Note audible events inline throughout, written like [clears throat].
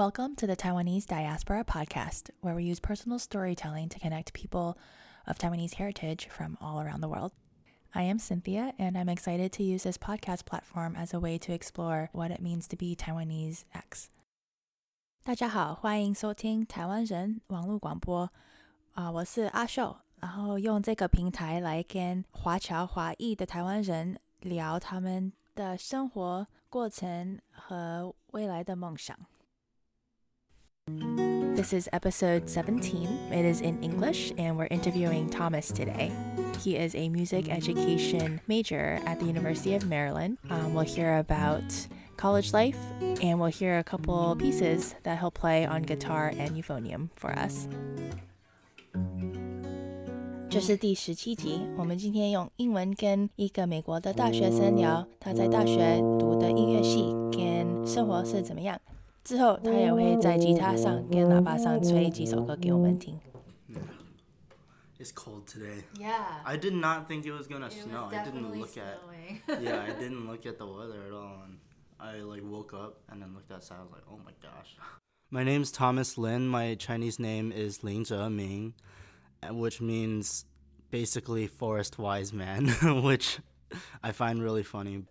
Welcome to the Taiwanese Diaspora Podcast, where we use personal storytelling to connect people of Taiwanese heritage from all around the world. I am Cynthia, and I'm excited to use this podcast platform as a way to explore what it means to be Taiwanese X. 大家好，欢迎收听台湾人网络广播。啊、我是阿秀，然后用这个平台来跟华侨华裔的台湾人聊他们的生活过程和未来的梦想。 This is episode 17. It is in English, and we're interviewing Thomas today. He is a music education major at the University of Maryland. Um, we'll hear about college life, and we'll hear a couple pieces that he'll play on guitar and euphonium for us. 这是第十七集，我们今天用英文跟一个美国的大学生聊他在大学读的音乐系跟生活是怎么样。 之后他也会在吉他上跟喇叭上吹几首歌给我们听。 It's cold today. Yeah. I did not think it was gonna snow. I didn't look at yeah, [laughs] I didn't look at the weather at all. And I like woke up and then looked outside. I was like, oh my gosh. My name's Thomas Lin. My Chinese name is Ling Ming, uh, which means basically forest wise man, [laughs] which I find really funny.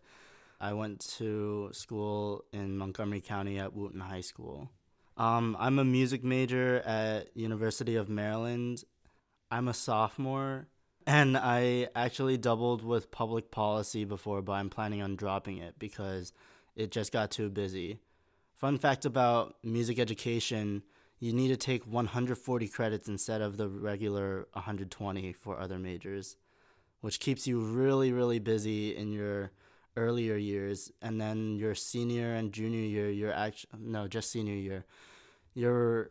I went to school in Montgomery County at Wootton High School. Um, I'm a music major at University of Maryland. I'm a sophomore, and I actually doubled with public policy before, but I'm planning on dropping it because it just got too busy. Fun fact about music education you need to take 140 credits instead of the regular 120 for other majors, which keeps you really, really busy in your earlier years. And then your senior and junior year, you're actually, no, just senior year, you're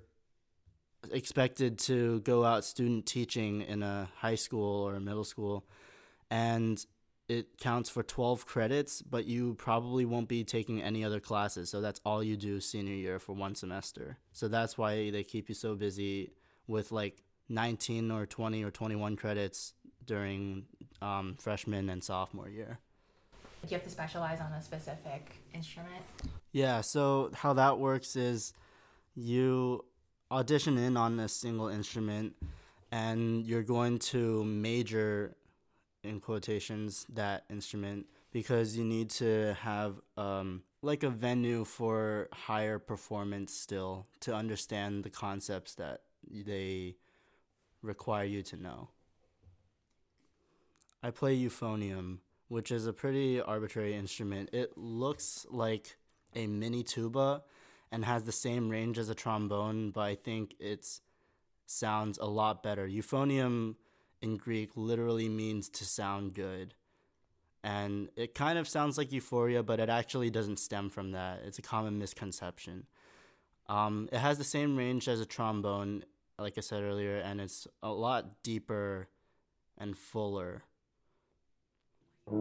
expected to go out student teaching in a high school or a middle school and it counts for 12 credits but you probably won't be taking any other classes so that's all you do senior year for one semester so that's why they keep you so busy with like 19 or 20 or 21 credits during um, freshman and sophomore year you have to specialize on a specific instrument? Yeah, so how that works is you audition in on a single instrument and you're going to major in quotations that instrument because you need to have um, like a venue for higher performance still to understand the concepts that they require you to know. I play euphonium, which is a pretty arbitrary instrument. It looks like a mini tuba and has the same range as a trombone, but I think it sounds a lot better. Euphonium in Greek literally means to sound good. And it kind of sounds like euphoria, but it actually doesn't stem from that. It's a common misconception. Um, it has the same range as a trombone, like I said earlier, and it's a lot deeper and fuller. So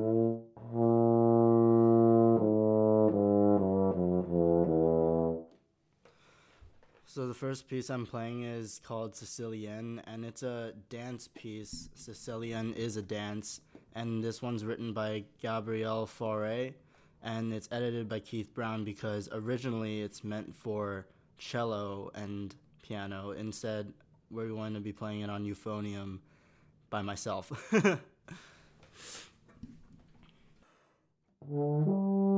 the first piece I'm playing is called Sicilian, and it's a dance piece. Sicilian is a dance, and this one's written by Gabriel Fauré, and it's edited by Keith Brown because originally it's meant for cello and piano. Instead, we're going to be playing it on euphonium by myself. [laughs] this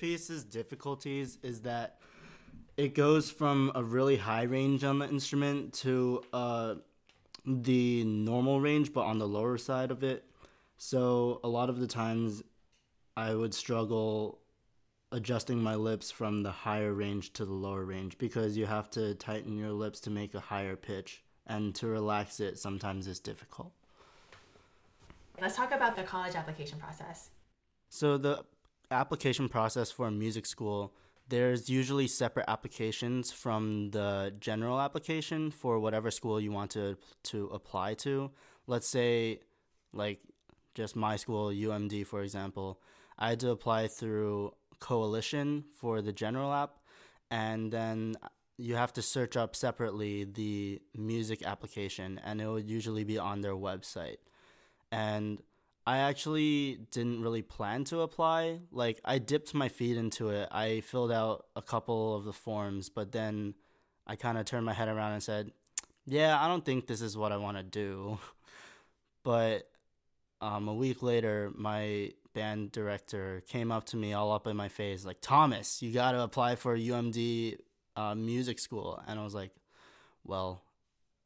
piece's difficulties is that it goes from a really high range on the instrument to uh, the normal range, but on the lower side of it. So a lot of the times I would struggle adjusting my lips from the higher range to the lower range because you have to tighten your lips to make a higher pitch and to relax it sometimes is difficult. Let's talk about the college application process. So the application process for a music school, there's usually separate applications from the general application for whatever school you want to to apply to. Let's say like just my school UMD for example, I had to apply through Coalition for the general app and then you have to search up separately the music application and it would usually be on their website. And I actually didn't really plan to apply. Like I dipped my feet into it. I filled out a couple of the forms, but then I kind of turned my head around and said, "Yeah, I don't think this is what I want to do." [laughs] but um, a week later, my band director came up to me all up in my face, like, "Thomas, you got to apply for UMD uh, music school," and I was like, "Well,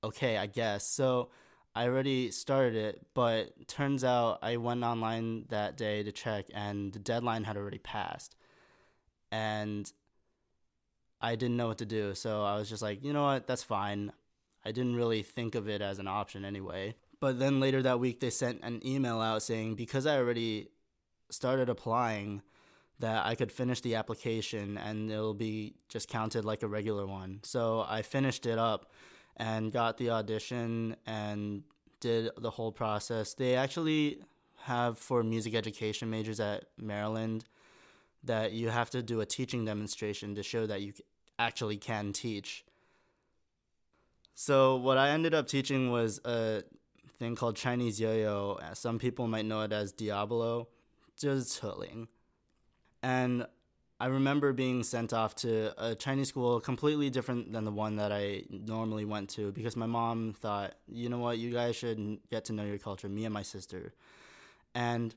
okay, I guess." So I already started it, but turns out I went online that day to check and the deadline had already passed. And I didn't know what to do. So I was just like, you know what, that's fine. I didn't really think of it as an option anyway. But then later that week, they sent an email out saying because I already started applying, that I could finish the application and it'll be just counted like a regular one. So I finished it up and got the audition and did the whole process. They actually have for music education majors at Maryland that you have to do a teaching demonstration to show that you actually can teach. So what I ended up teaching was a thing called Chinese yo-yo. Some people might know it as Diablo, just And I remember being sent off to a Chinese school completely different than the one that I normally went to because my mom thought, you know what, you guys should get to know your culture, me and my sister. And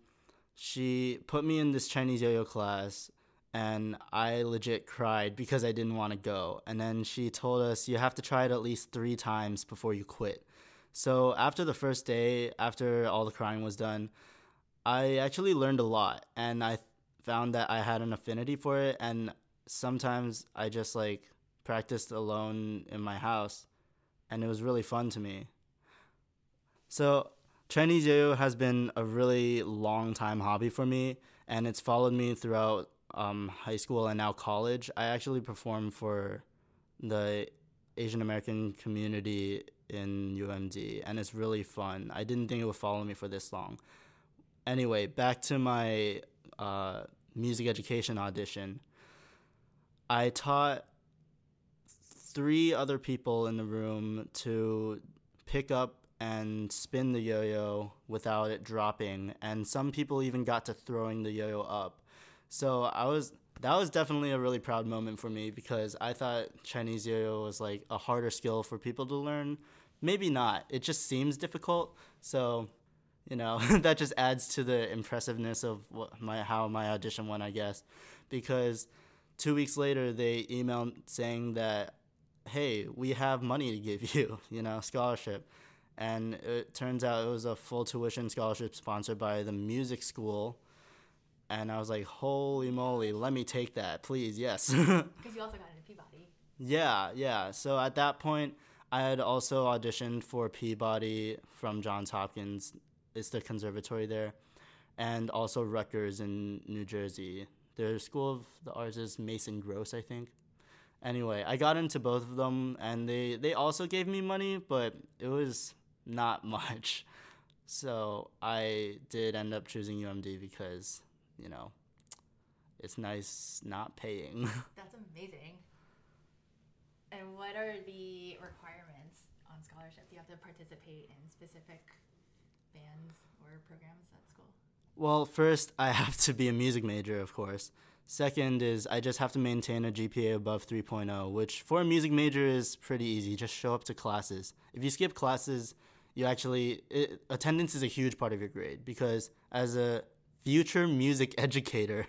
she put me in this Chinese yo yo class and I legit cried because I didn't want to go. And then she told us, you have to try it at least three times before you quit. So after the first day, after all the crying was done, I actually learned a lot and I found that I had an affinity for it, and sometimes I just like practiced alone in my house, and it was really fun to me. So Chinese yo has been a really long time hobby for me, and it's followed me throughout um, high school and now college. I actually perform for the Asian American community in UMD, and it's really fun. I didn't think it would follow me for this long. Anyway, back to my uh, music education audition, I taught three other people in the room to pick up and spin the yo-yo without it dropping and some people even got to throwing the yo-yo up. So i was that was definitely a really proud moment for me because i thought chinese yo-yo was like a harder skill for people to learn. Maybe not. It just seems difficult. So you know [laughs] that just adds to the impressiveness of what my how my audition went i guess. Because two weeks later they emailed saying that hey we have money to give [laughs] you you know scholarship. And it turns out it was a full tuition scholarship sponsored by the music school. And i was like holy moly let me take that please yes. [laughs] Because you also got into peabody. Yeah yeah. So at that point I had also auditioned for Peabody from Johns Hopkins is the conservatory there, and also Rutgers in New Jersey. Their School of the Arts is Mason Gross, I think. Anyway, I got into both of them, and they they also gave me money, but it was not [laughs] much. So I did end up choosing UMD because you know it's nice not paying. [laughs] That's amazing. And what are the requirements on scholarship? Do you have to participate in specific bands or programs at school? Well, first, I have to be a music major, of course. Second is I just have to maintain a GPA above 3.0, which for a music major is pretty easy. Just show up to classes. If you skip classes, you actually it, attendance is a huge part of your grade because as a future music [laughs] educator.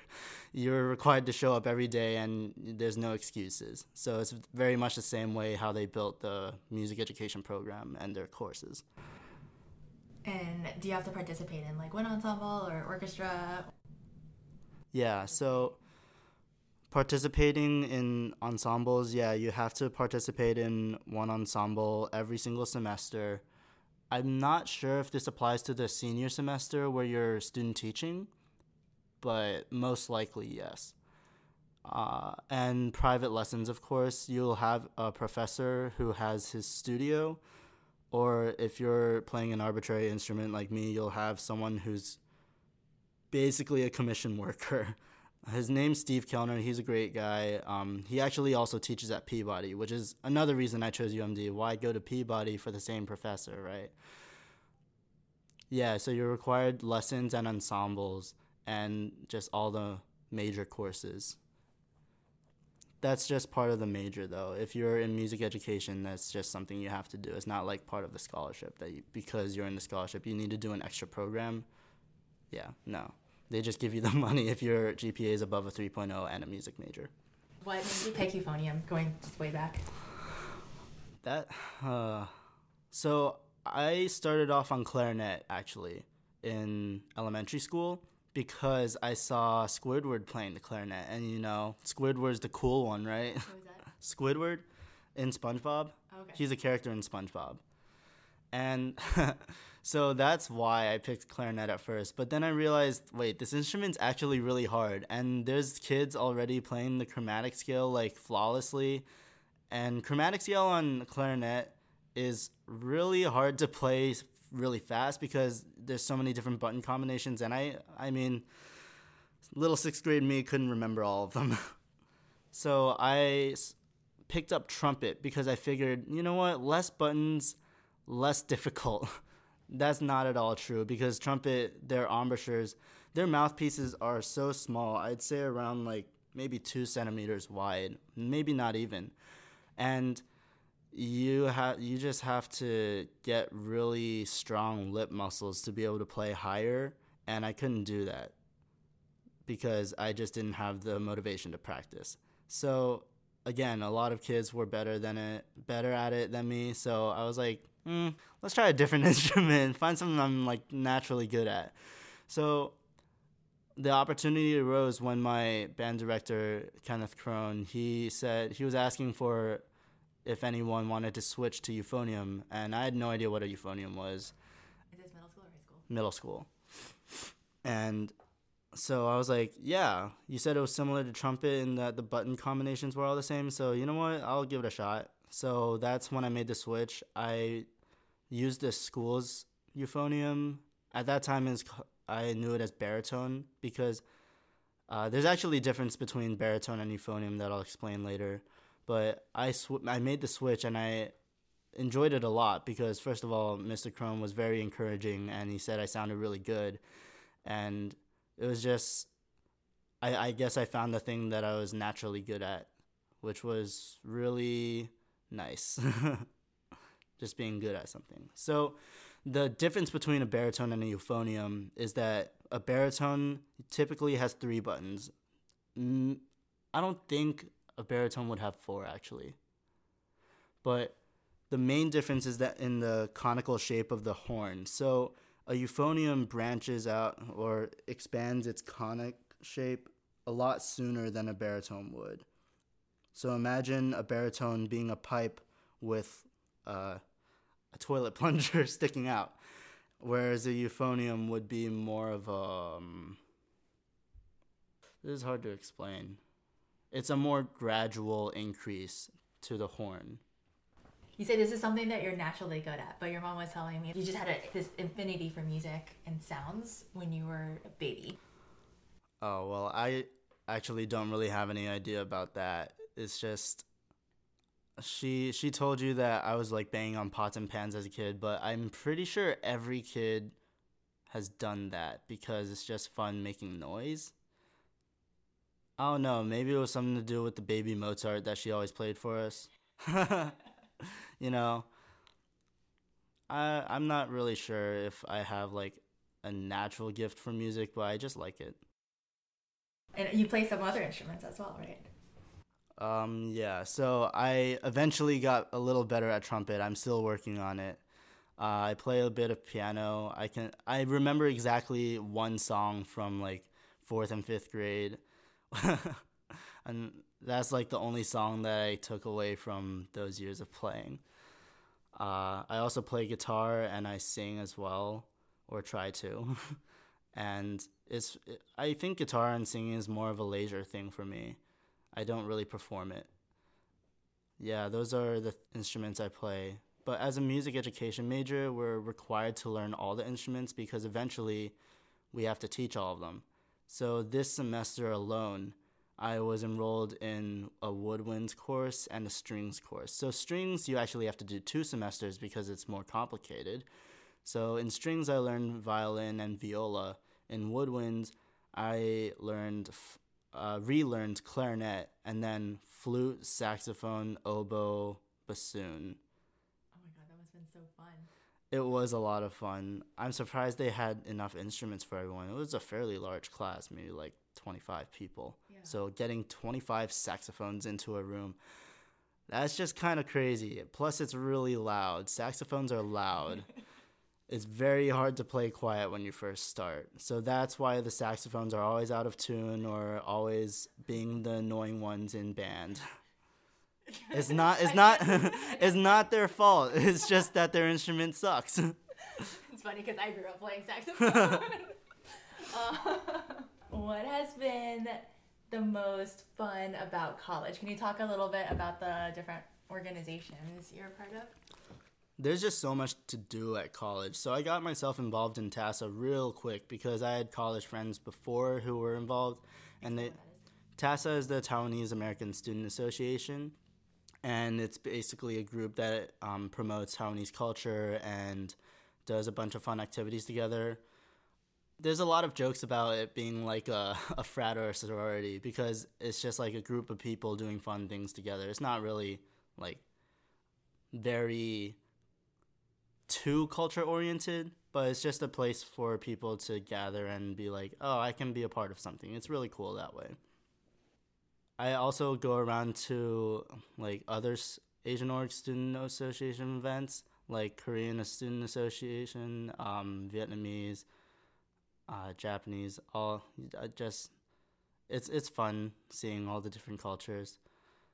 You're required to show up every day and there's no excuses. So it's very much the same way how they built the music education program and their courses. And do you have to participate in like one ensemble or orchestra? Yeah, so participating in ensembles, yeah, you have to participate in one ensemble every single semester I'm not sure if this applies to the senior semester where you're student teaching, but most likely yes. Uh, and private lessons, of course, you'll have a professor who has his studio, or if you're playing an arbitrary instrument like me, you'll have someone who's basically a commission worker [laughs] his name's Steve Kellner. He's a great guy. Um, he actually also teaches at Peabody, which is another reason I chose UMD. Why go to Peabody for the same professor, right? Yeah, so you're required lessons and ensembles and just all the major courses. That's just part of the major, though. If you're in music education, that's just something you have to do. It's not like part of the scholarship that you, because you're in the scholarship, you need to do an extra program. Yeah, no. They just give you the [laughs] money if your GPA is above a 3.0 and a music major. What made you pick euphonium going just way back? That, uh, so I started off on clarinet actually in elementary school because I saw Squidward playing the clarinet, and you know Squidward's the cool one, right? [laughs] Squidward in SpongeBob. Okay. He's a character in SpongeBob, and [laughs] So that's why I picked clarinet at first. But then I realized, wait, this instrument's actually really hard. And there's kids already playing the chromatic scale like flawlessly. And chromatic scale on clarinet is really hard to play really fast because there's so many different button combinations. And I, I mean, little sixth grade me couldn't remember all of them. [laughs] so I picked up trumpet because I figured, you know what, less buttons, less difficult. [laughs] That's not at all true because trumpet, their embouchures, their mouthpieces are so small. I'd say around like maybe two centimeters wide, maybe not even. And you have you just have to get really strong lip muscles to be able to play higher and I couldn't do that because I just didn't have the motivation to practice. So again, a lot of kids were better than it, better at it than me. So I was like, mm, let's try a different [laughs] instrument, find something I'm like naturally good at. So the opportunity arose when my band director Kenneth Crone he said he was asking for if anyone wanted to switch to euphonium, and I had no idea what a euphonium was. Is this middle school or high school? Middle school. And so I was like, yeah, you said it was similar to trumpet and that the button combinations were all the same. So you know what? I'll give it a shot. So that's when I made the switch. I used the school's euphonium. At that time, I knew it as baritone because uh, there's actually a difference between baritone and euphonium that I'll explain later. But I sw- I made the switch and I enjoyed it a lot because first of all, Mr. Crone was very encouraging and he said I sounded really good, and it was just I, I guess I found the thing that I was naturally good at, which was really nice. [laughs] just being good at something. So the difference between a baritone and a euphonium is that a baritone typically has three buttons. I don't think a baritone would have four actually. But the main difference is that in the conical shape of the horn. So a euphonium branches out or expands its conic shape a lot sooner than a baritone would. So imagine a baritone being a pipe with uh, a toilet [laughs] plunger sticking out, whereas a euphonium would be more of a. Um, this is hard to explain. It's a more gradual increase to the horn. You say this is something that you're naturally good at, but your mom was telling me you just had a, this infinity for music and sounds when you were a baby. Oh, well, I actually don't really have any idea about that. It's just she she told you that I was like banging on pots and pans as a kid, but I'm pretty sure every kid has done that because it's just fun making noise. I don't know, maybe it was something to do with the baby Mozart that she always played for us. [laughs] you know, I I'm not really sure if I have like a natural gift for music, but I just like it. And you play some other instruments as well, right? Um, yeah. So I eventually got a little better at trumpet. I'm still working on it. Uh, I play a bit of piano. I can. I remember exactly one song from like fourth and fifth grade, [laughs] and that's like the only song that I took away from those years of playing. Uh, I also play guitar and I sing as well, or try to. [laughs] and it's I think guitar and singing is more of a leisure thing for me. I don't really perform it. Yeah, those are the instruments I play. But as a music education major, we're required to learn all the instruments because eventually we have to teach all of them. So this semester alone, I was enrolled in a woodwinds course and a strings course. So strings you actually have to do two semesters because it's more complicated. So in strings I learned violin and viola. In woodwinds I learned uh, relearned clarinet and then flute, saxophone, oboe, bassoon. Oh my god, that must have been so fun. It was a lot of fun. I'm surprised they had enough instruments for everyone. It was a fairly large class, maybe like 25 people. Yeah. So getting 25 saxophones into a room, that's just kind of crazy. Plus, it's really loud. Saxophones are loud. [laughs] it's very hard to play quiet when you first start. So that's why the saxophones are always out of tune or always being the annoying ones in band. [laughs] It's not it's [laughs] not [laughs] it's not their fault. It's just that their instrument sucks. [laughs] it's funny cuz I grew up playing saxophone. uh, what has been the most fun about college? Can you talk a little bit about the different organizations you're a part of? there's just so much to do at college. So I got myself involved in TASA real quick because I had college friends before who were involved, and they TASA is the Taiwanese American Student Association, and it's basically a group that um, promotes Taiwanese culture and does a bunch of fun activities together. There's a lot of jokes about it being like a, a frat or a sorority because it's just like a group of people doing fun things together. It's not really like very too culture oriented, but it's just a place for people to gather and be like, oh, I can be a part of something. It's really cool that way. I also go around to like other Asian Org Student Association events, like Korean Student Association, um, Vietnamese, uh, Japanese. All just it's it's fun seeing all the different cultures.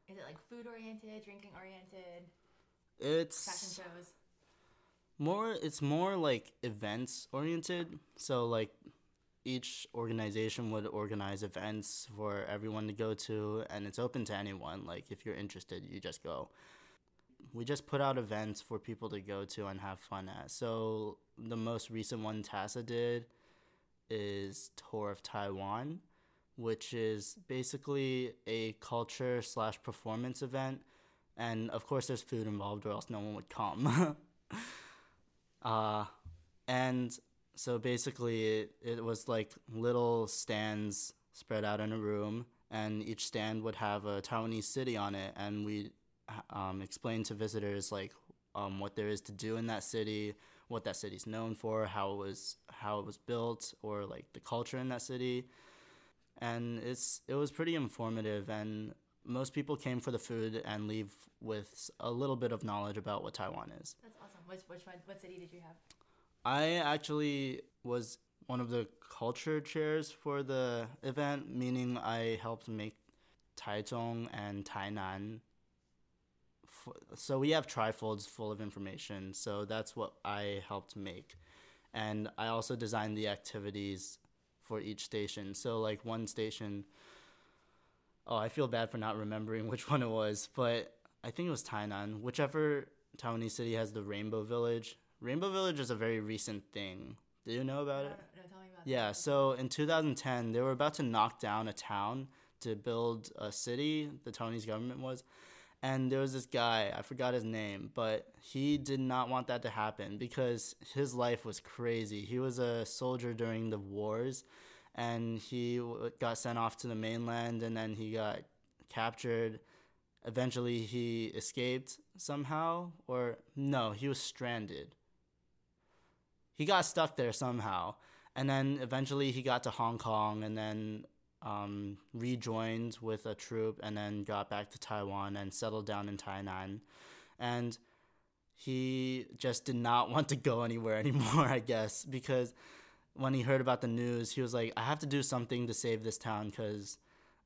Is it like food oriented, drinking oriented? It's fashion shows more it's more like events oriented so like each organization would organize events for everyone to go to and it's open to anyone. Like if you're interested you just go. We just put out events for people to go to and have fun at. So the most recent one tasa did is tour of taiwan which is basically a culture slash performance event. And of course there's food involved or else no one would come. [laughs] Uh, and so basically, it, it was like little stands spread out in a room, and each stand would have a Taiwanese city on it, and we um, explain to visitors like um, what there is to do in that city, what that city's known for, how it was how it was built, or like the culture in that city. And it's it was pretty informative, and most people came for the food and leave with a little bit of knowledge about what Taiwan is. That's awesome. Which which one, what city did you have? I actually was one of the culture chairs for the event, meaning I helped make Taichung and Tainan. So we have trifolds full of information. So that's what I helped make. And I also designed the activities for each station. So like one station oh, I feel bad for not remembering [laughs] which one it was, but I think it was Tainan. Whichever Taiwanese city has the Rainbow Village. Rainbow Village is a very recent thing. Do you know about no, it? No, tell me about Yeah, that. so in 2010, they were about to knock down a town to build a city, the Taiwanese government was. And there was this guy, I forgot his name, but he did not want that to happen because his life was crazy. He was a soldier during the wars and he got sent off to the mainland and then he got captured eventually he escaped somehow or no he was stranded he got stuck there somehow And then eventually he got to Hong Kong and then um, rejoined with a troop and then got back to Taiwan and settled down in Tainan. And he just did not [laughs] want to go anywhere anymore, I guess, because when he heard about the news, he was like, I have to do something to save this town because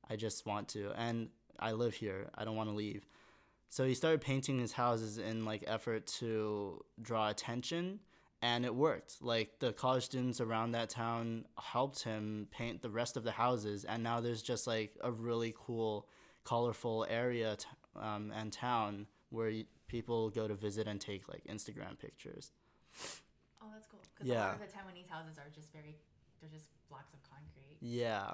I just want to. And I live here. I don't want to leave. So he started painting his houses in like effort to draw attention and it worked. Like the college students around that town helped him paint the rest of the houses and now there's just like a really cool colorful area t- um, and town where people go to visit and take like Instagram pictures. Oh, that's cool. Because yeah. a lot of the Taiwanese houses are just very, they're just blocks of concrete. Yeah.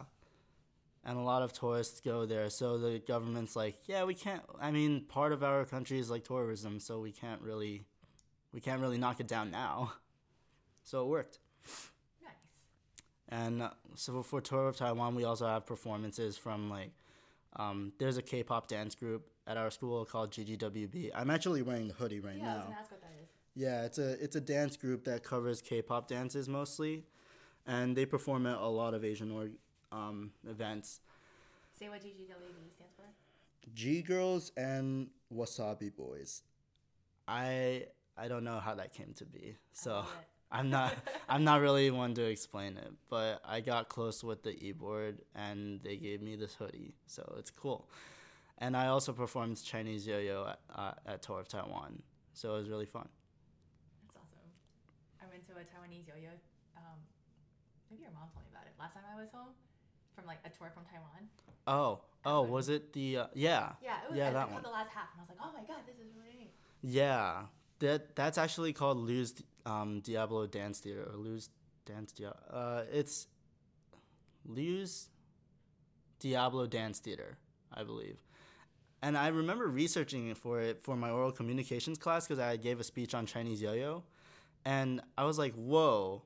And a lot of tourists go there. So the government's like, yeah, we can't, I mean, part of our country is like tourism, so we can't really, we can't really knock it down now. [laughs] So it worked. Nice. And uh, so for Tour of Taiwan, we also have performances from like, um, there's a K-pop dance group at our school called GGWB. I'm actually wearing the hoodie right yeah, now. Yeah, I was gonna ask what that is. Yeah, it's a it's a dance group that covers K-pop dances mostly, and they perform at a lot of Asian org, um, events. Say what GGWB stands for. G Girls and Wasabi Boys. I I don't know how that came to be, so [laughs] I'm not [laughs] I'm not really one to explain it. But I got close with the e board, and they gave me this hoodie, so it's cool. And I also performed Chinese yo-yo at, uh, at Tour of Taiwan, so it was really fun. That's awesome. I went to a Taiwanese yo-yo. Um, maybe your mom told me about it last time I was home, from like a tour from Taiwan. Oh, oh, was it the uh, yeah? Yeah, it was. Yeah, that one. the last half, and I was like, oh my god, this is really neat. Yeah, that that's actually called Liu's um, Diablo Dance Theater or Liu's Dance Diablo. Uh, it's Liu's Diablo Dance Theater, I believe. And I remember researching for it for my oral communications class because I gave a speech on Chinese yo-yo, and I was like, "Whoa,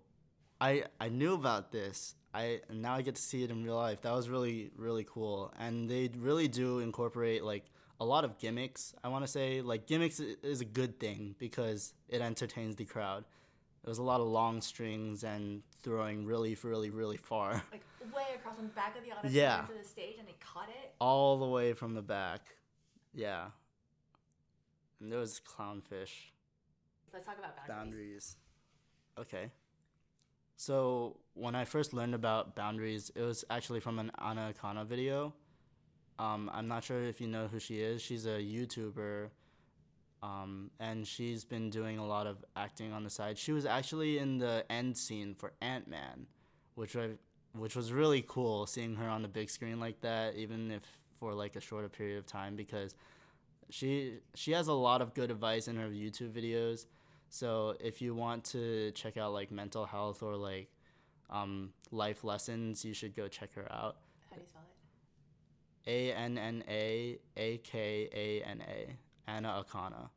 I I knew about this. I now I get to see it in real life. That was really really cool. And they really do incorporate like a lot of gimmicks. I want to say like gimmicks is a good thing because it entertains the crowd. There was a lot of long strings and throwing really, really, really far. [laughs] Like way across from the back of the audience yeah. to the stage, and they caught it all the way from the back. Yeah. And there was clownfish. Let's talk about boundaries. Boundaries. Okay. So when I first learned about boundaries, it was actually from an Anna Akana video. Um, I'm not sure if you know who she is. She's a YouTuber, um, and she's been doing a lot of acting on the side. She was actually in the end scene for Ant Man, which I, which was really cool seeing her on the big screen like that, even if for like a shorter period of time because she she has a lot of good advice in her YouTube videos. So if you want to check out like mental health or like um, life lessons, you should go check her out. How do you spell it? A N N A A K A N A Anna Akana.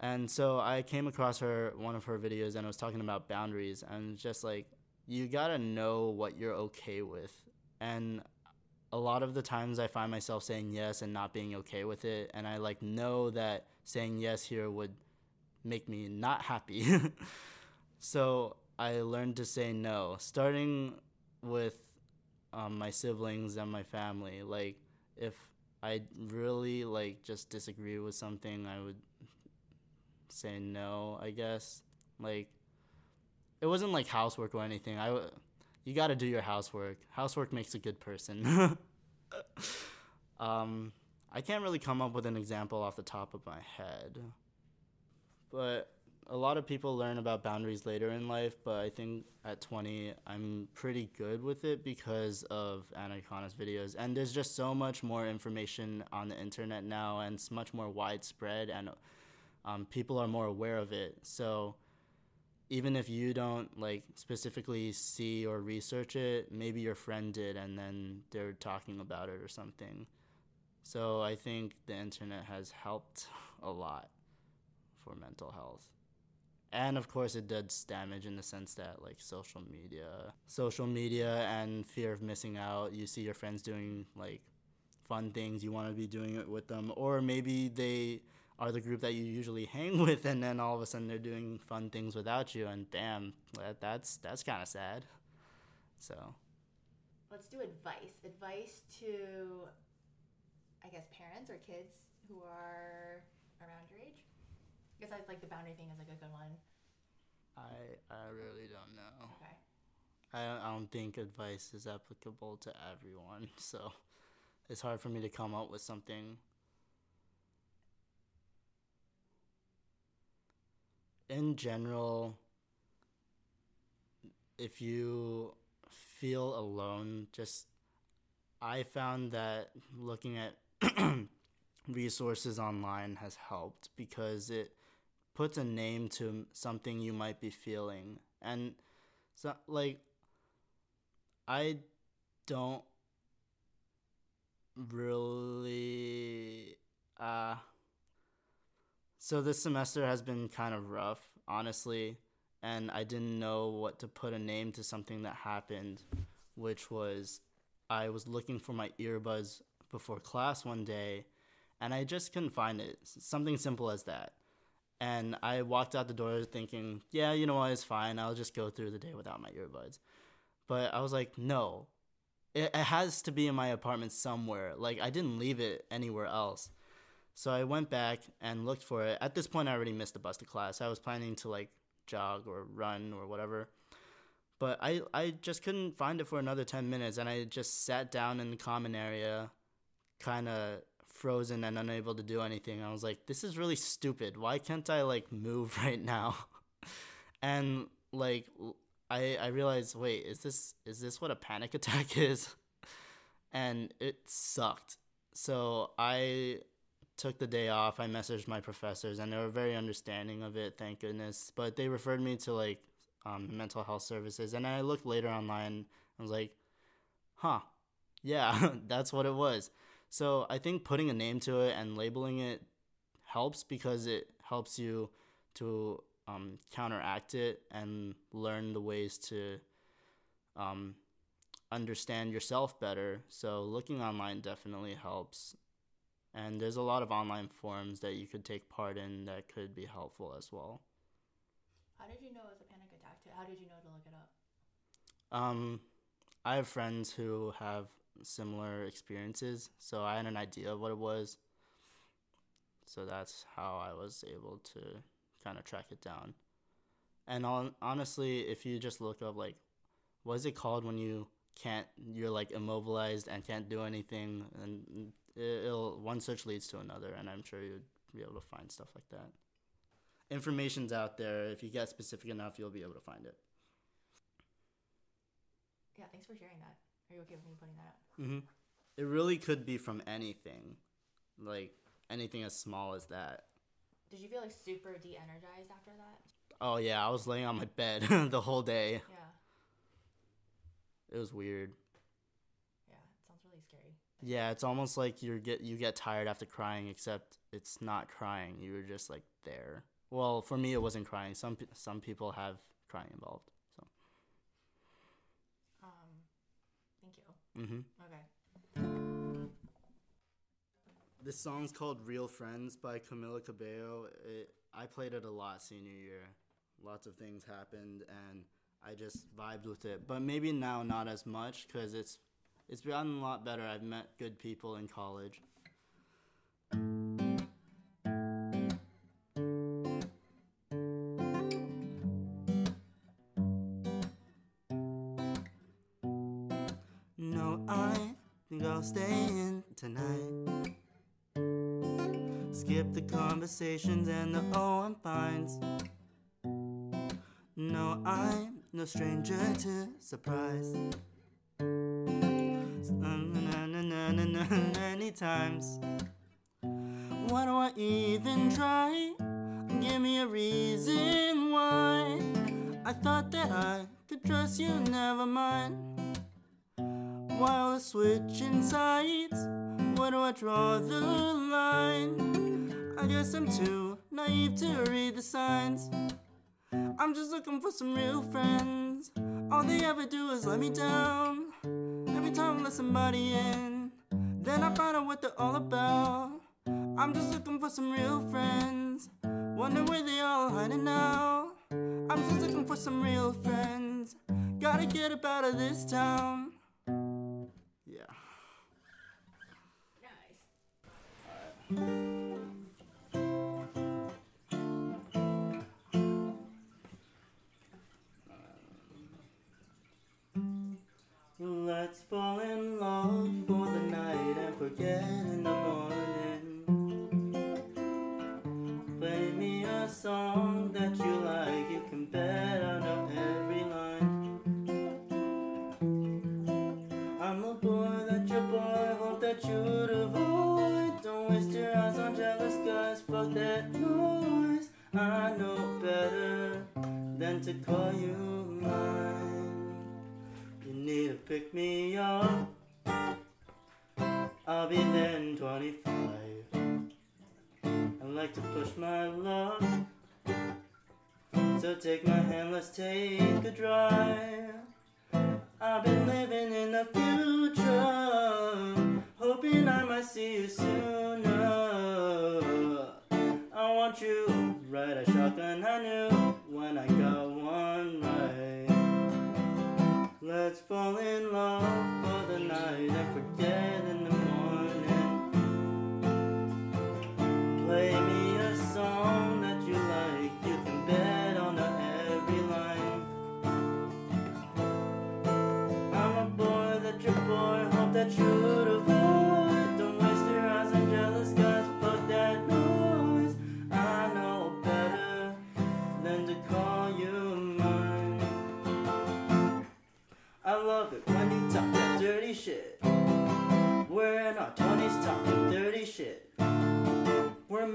And so I came across her one of her videos and it was talking about boundaries and just like you gotta know what you're okay with. And a lot of the times I find myself saying yes and not being okay with it, and I like know that saying yes here would make me not happy. [laughs] so I learned to say no, starting with um, my siblings and my family. Like if I really like just disagree with something, I would say no. I guess like it wasn't like housework or anything. I you got to do your housework. Housework makes a good person. [laughs] um, I can't really come up with an example off the top of my head. But a lot of people learn about boundaries later in life, but I think at 20, I'm pretty good with it because of Anna videos. And there's just so much more information on the internet now, and it's much more widespread, and um, people are more aware of it. So even if you don't like specifically see or research it, maybe your friend did and then they're talking about it or something. So I think the internet has helped [laughs] a lot for mental health. And of course, it does damage in the sense that, like, social media, social media and fear of missing out. You see your friends doing, like, fun things, you want to be doing it with them. Or maybe they are the group that you usually [laughs] hang with, and then all of a sudden they're doing fun things without you, and damn, that, that's that's kind of sad. So, let's do advice. Advice to, I guess, parents or kids who are around your age. That's like the boundary thing is like a good one. I I really don't know. Okay. I I don't think advice is applicable to everyone, [laughs] so it's hard for me to come up with something in general, if you feel alone, just I found that looking at [clears throat] resources online has helped because it puts a name to something you might be feeling. And so like I don't really uh so this semester has been kind of rough, honestly, and I didn't know what to put a name to something that happened, which was I was looking for my earbuds before class one day and I just couldn't find it. Something simple as that. And I walked out the door thinking, yeah, you know what, it's fine. I'll just go through the day without my earbuds. But I was like, no, it, it has to be in my apartment somewhere. Like, I didn't leave it anywhere else. So I went back and looked for it. At this point, I already missed the bus to class. I was planning to like jog or run or whatever. But I, I just couldn't find it for another 10 minutes. And I just sat down in the common area, kind of frozen and unable to do anything. I was like, this is really stupid. Why can't I like move [laughs] right now? and like, I, I realized, wait, is this, is this what a panic [laughs] attack is? and it sucked. So I took the day off. I messaged my professors, and they were very understanding of it. Thank goodness. But they referred me to like um, mental health services, and I looked later online. I was like, "Huh, yeah, [laughs] that's what it was." So I think putting a name to it and labeling it helps because it helps you to um, counteract it and learn the ways to um, understand yourself better. So looking online definitely helps and there's a lot of online forums that you could take part in that could be helpful as well. How did you know it was a panic attack? How did you know to look it up? Um, I have friends who have similar experiences, so I had an idea of what it was. So that's how I was able to kind of track it down. And on, honestly, if you just look up like, what is it called when you can't, you're like immobilized and can't do anything, and it'll one search leads to another, and I'm sure you'd be able to find stuff like that. Information's out there. If you get specific enough, you'll be able to find it. Yeah, thanks for sharing that. Are you okay with me putting that out? Mm-hmm. It really could be from anything, like anything as small as that. Did you feel like super de-energized after that? Oh yeah, I was laying on my bed [laughs] the whole day. Yeah. It was weird. Yeah, it sounds really scary. Yeah, it's almost like you get you get tired after crying, except it's not crying. You were just like there. Well, for me, it wasn't crying. Some some people have crying involved. So. Um, thank you. Mhm. Okay. This song's called "Real Friends" by Camila Cabello. It, I played it a lot senior year. Lots of things happened, and I just vibed with it. But maybe now not as much because it's it's gotten a lot better. I've met good people in college. Conversations and the oh, I'm. No, I'm no stranger to surprise many times. Why do I even try? Give me a reason why. I thought that I could trust you, never mind. While the switching sides, where do I draw the line? I guess I'm too naive to read the signs. I'm just looking for some real friends. All they ever do is let me down. Every time I let somebody in, then I find out what they're all about. I'm just looking for some real friends. Wonder where they all hiding now. I'm just looking for some real friends. Gotta get up out of this town. Let's fall in love for the night and forget in the morning. Play me a song that you like, you can bet I know every line. I'm a boy that your boy, hope that you'd avoid. That noise. I know better than to call you mine You need to pick me up. I'll be there in 25. I like to push my luck. So take my hand, let's take a drive. I've been living in the future, hoping I might see you sooner. Want you, ride a shotgun, I knew when I got one right. Let's fall in love for the night and forget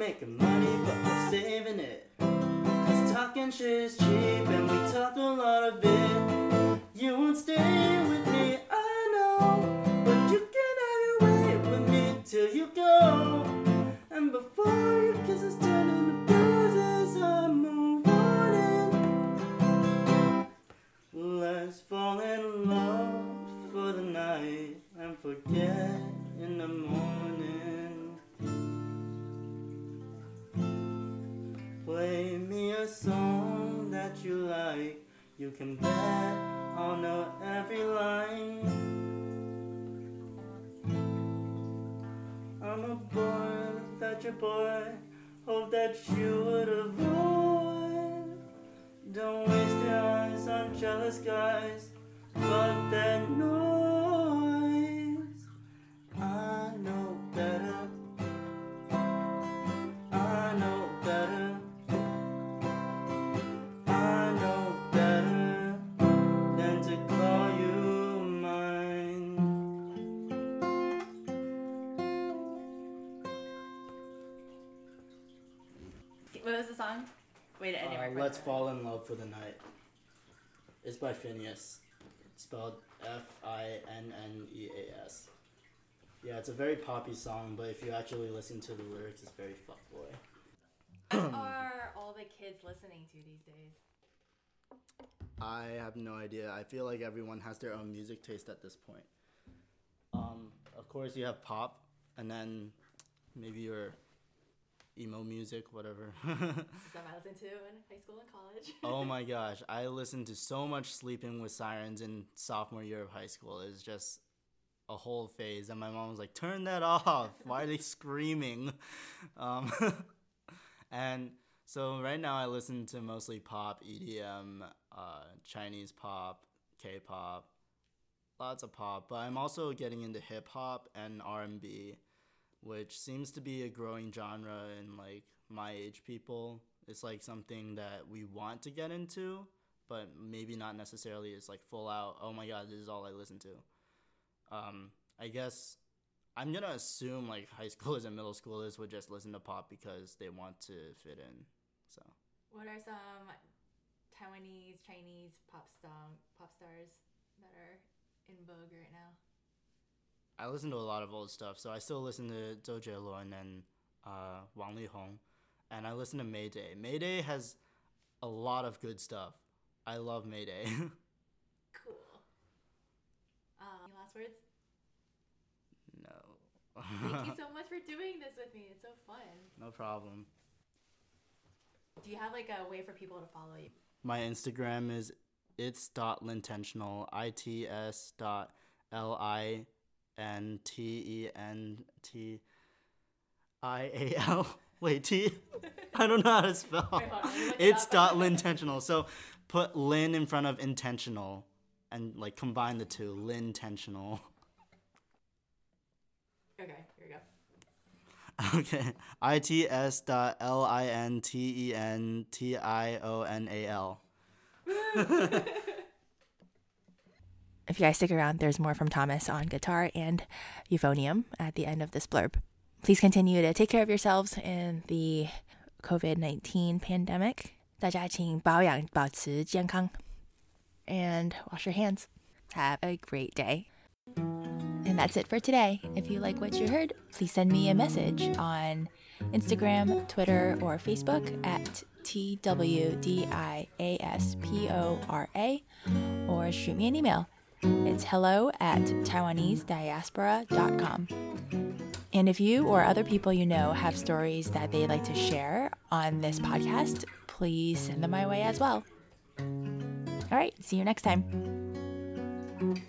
making money, but we're saving it. Cause talking shit is cheap and we talk a lot of it. You won't stay with me, I know. But you can have your way with me till you go. And before your kisses turn can bet every line. I'm a boy that your boy. Hope that you would avoid. Don't waste your eyes on jealous guys. Let's Fall in Love for the Night. It's by Finneas. It's spelled F I N N E A S. Yeah, it's a very poppy song, but if you actually listen to the lyrics, it's very fuckboy. What are all the kids listening to these days? I have no idea. I feel like everyone has their own music taste at this point. Um, of course, you have pop, and then maybe your emo music, whatever. [laughs] Stuff I listened to in high school and college. oh [laughs] my gosh, I listened to so much Sleeping with Sirens in sophomore year of high school. It was just a whole phase, and my mom was like, "Turn that off! Why are they [laughs] screaming?" Um, and so right now I listen to mostly pop, EDM, uh, Chinese pop, K-pop, lots of pop. But I'm also getting into hip hop and R&B, which seems to be a growing genre in like my age people. It's like something that we want to get into, but maybe not necessarily is like full out. Oh my god, this is all I listen to. Um, I guess I'm gonna assume like high [laughs] schoolers and middle schoolers would just listen to pop because they want to fit in. So What are some Taiwanese, Chinese pop song pop stars that are in vogue right now? I listen to a lot of old stuff. So I still listen to Zhou Jielun and uh, Wang Lihong, and I listen to Mayday. Mayday has a lot of good stuff. I love Mayday. [laughs] Cool. Um, any last words? no. Thank you [laughs] so much for doing this with me. It's so fun. No problem. Do you have like a way for people to follow you? My Instagram is it's dot lintentional i t s dot l i n t e n t i a l. [laughs] Wait, T. [laughs] I don't know how to spell. Wait, it's dot [laughs] lintentional. So put lin in front of intentional and like combine the two. Lintentional. Okay, here we go. Okay. I T S dot L I N T E N T I O N A L If you guys stick around, there's more from Thomas on guitar and euphonium at the end of this blurb. Please continue to take care of yourselves in the COVID 19 pandemic. 大家请保养保持健康 and wash your hands. Have a great day. And that's it for today. If you like what you heard, please send me a message on Instagram, Twitter, or Facebook at TWDIASPORA or shoot me an email. it's hello at TaiwaneseDiaspora.com. And if you or other people you know have stories that they'd like to share on this podcast, please send them my way as well. All right, see you next time.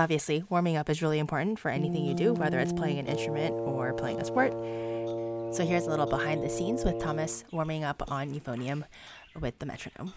Obviously, warming up is really important for anything you do, whether it's playing an instrument or playing a sport. So here's a little behind the scenes with Thomas warming up on euphonium with the metronome.